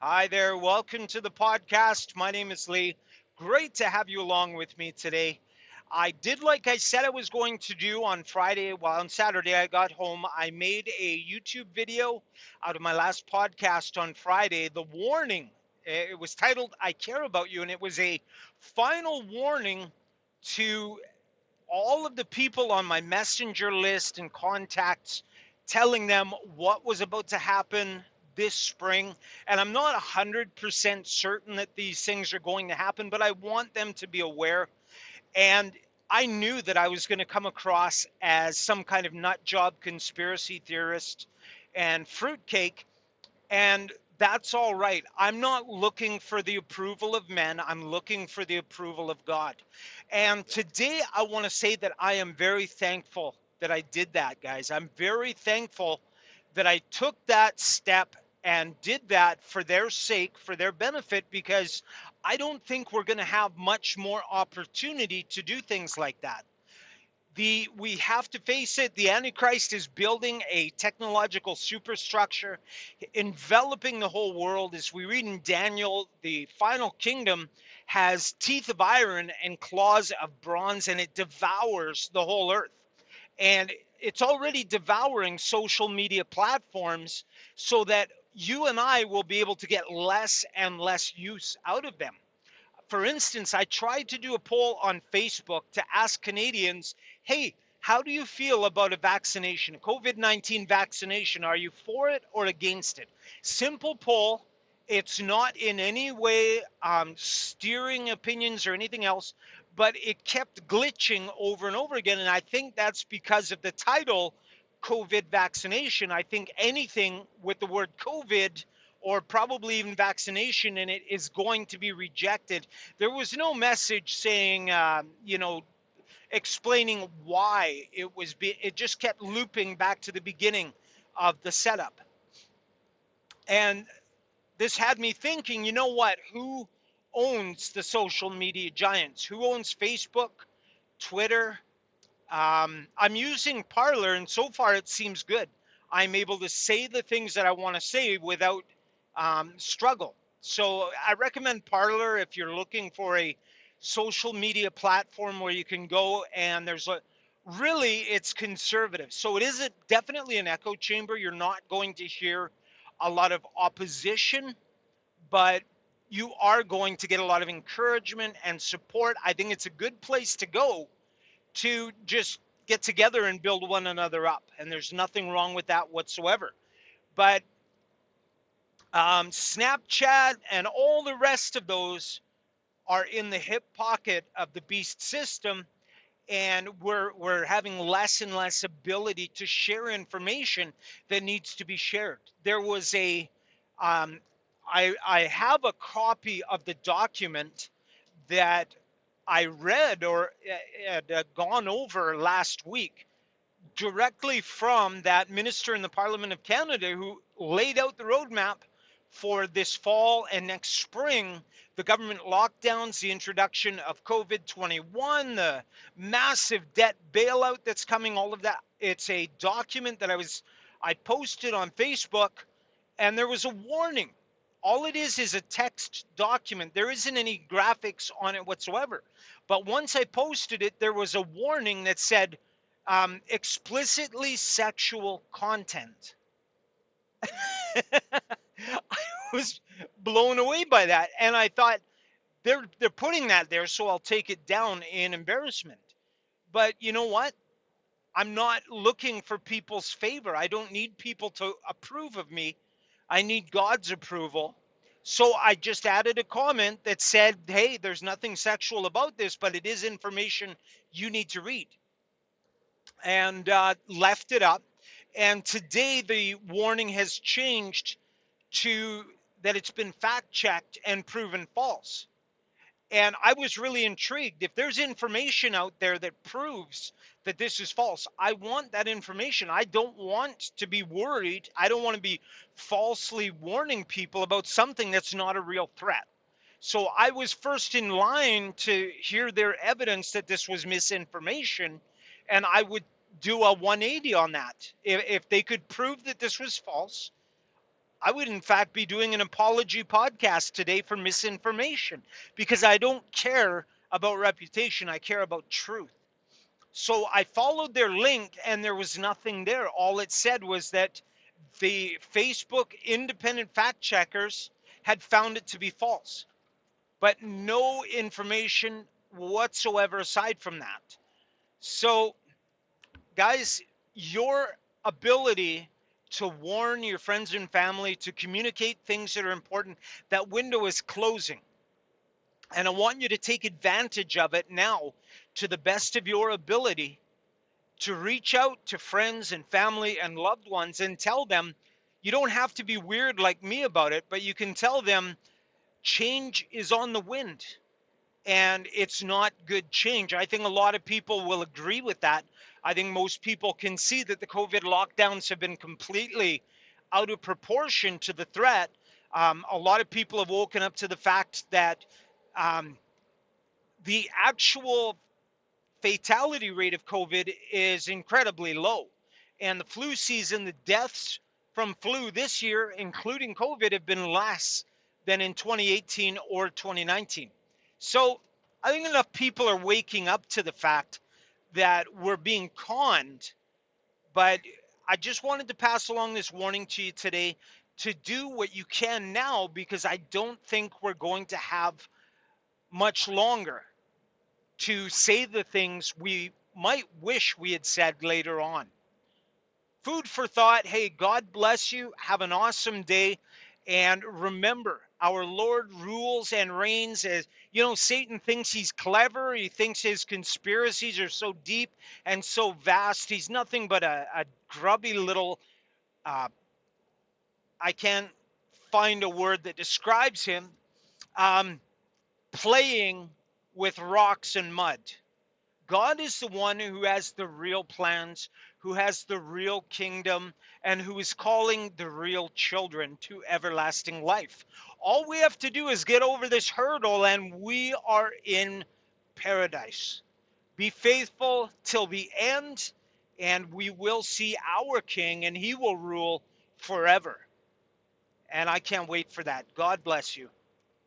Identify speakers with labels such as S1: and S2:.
S1: Hi there. Welcome to the podcast. My name is Lee. Great to have you along with me today. I did like I said I was going to do on Friday. Well, on Saturday, I got home. I made a YouTube video out of my last podcast on Friday. The warning, eh, it was titled I Care About You, and it was a final warning to all of the people on my messenger list and contacts telling them what was about to happen this spring. And I'm not 100% certain that these things are going to happen, but I want them to be aware. And I knew that I was going to come across as some kind of nut job conspiracy theorist and fruitcake. And that's all right. I'm not looking for the approval of men. I'm looking for the approval of God. And today I want to say that I am very thankful that I did that, guys. I'm very thankful that I took that step and did that for their sake, for their benefit, because I don't think we're going to have much more opportunity to do things like that. The, we have to face it. The antichrist is building a technological superstructure enveloping the whole world. As we read in daniel the final kingdom has teeth of iron and claws of bronze and it devours the whole earth. And it's already devouring social media platforms so that you and I will be able to get less and less use out of them. For instance, I tried to do a poll on Facebook to ask Canadians, hey, how do you feel about a vaccination, a COVID 19 vaccination? Are you for it or against it? Simple poll. It's not in any way um, steering opinions or anything else, but it kept glitching over and over again. And I think that's because of the title COVID vaccination. I think anything with the word COVID or probably even vaccination in it is going to be rejected. There was no message saying, uh, you know, explaining why it was. Be- it just kept looping back to the beginning of the setup, and this had me thinking. You know what? Who owns the social media giants? Who owns Facebook, Twitter? Um, I'm using Parler, and so far it seems good. I'm able to say the things that I want to say without um, struggle. So I recommend Parler if you're looking for a social media platform where you can go and there's a really it's conservative. So it is a, definitely an echo chamber. You're not going to hear a lot of opposition, but you are going to get a lot of encouragement and support. I think it's a good place to go to just get together and build one another up. And there's nothing wrong with that whatsoever. But um, Snapchat and all the rest of those are in the hip pocket of the beast system. And we're, we're having less and less ability to share information that needs to be shared. There was a, um, I, I have a copy of the document that I read or uh, had uh, gone over last week directly from that minister in the Parliament of Canada who laid out the roadmap for this fall and next spring the government lockdowns, the introduction of COVID 21, the massive debt bailout that's coming, all of that. It's a document that I was, I posted on Facebook, and there was a warning. All it is is a text document. There isn't any graphics on it whatsoever. But once I posted it, there was a warning that said um, explicitly sexual content. I was blown away by that, and I thought they're they're putting that there, so I'll take it down in embarrassment. But you know what? I'm not looking for people's favor. I don't need people to approve of me. I need God's approval. So I just added a comment that said, hey, there's nothing sexual about this, but it is information you need to read. And uh, left it up. And today the warning has changed to that it's been fact checked and proven false. And I was really intrigued. If there's information out there that proves that this is false, I want that information. I don't want to be worried. I don't want to be falsely warning people about something that's not a real threat. So I was first in line to hear their evidence that this was misinformation, and I would do a 180 on that. If, if they could prove that this was false, I would, in fact, be doing an apology podcast today for misinformation because I don't care about reputation. I care about truth. So I followed their link and there was nothing there. All it said was that the Facebook independent fact checkers had found it to be false, but no information whatsoever aside from that. So, guys, your ability to warn your friends and family, to communicate things that are important, that window is closing. And I want you to take advantage of it now to the best of your ability to reach out to friends and family and loved ones and tell them you don't have to be weird like me about it, but you can tell them change is on the wind and it's not good change. I think a lot of people will agree with that. I think most people can see that the COVID lockdowns have been completely out of proportion to the threat. Um, a lot of people have woken up to the fact that um, the actual fatality rate of COVID is incredibly low. And the flu season, the deaths from flu this year, including COVID, have been less than in 2018 or 2019. So I think enough people are waking up to the fact that we're being conned. But I just wanted to pass along this warning to you today to do what you can now because I don't think we're going to have much longer to say the things we might wish we had said later on. Food for thought. Hey, God bless you. Have an awesome day. And remember, our Lord rules and reigns as you know, Satan thinks he's clever. He thinks his conspiracies are so deep and so vast. He's nothing but a, a grubby little, uh, I can't find a word that describes him, um, playing with rocks and mud. God is the one who has the real plans, who has the real kingdom, and who is calling the real children to everlasting life. All we have to do is get over this hurdle, and we are in paradise. Be faithful till the end, and we will see our king, and he will rule forever. And I can't wait for that. God bless you.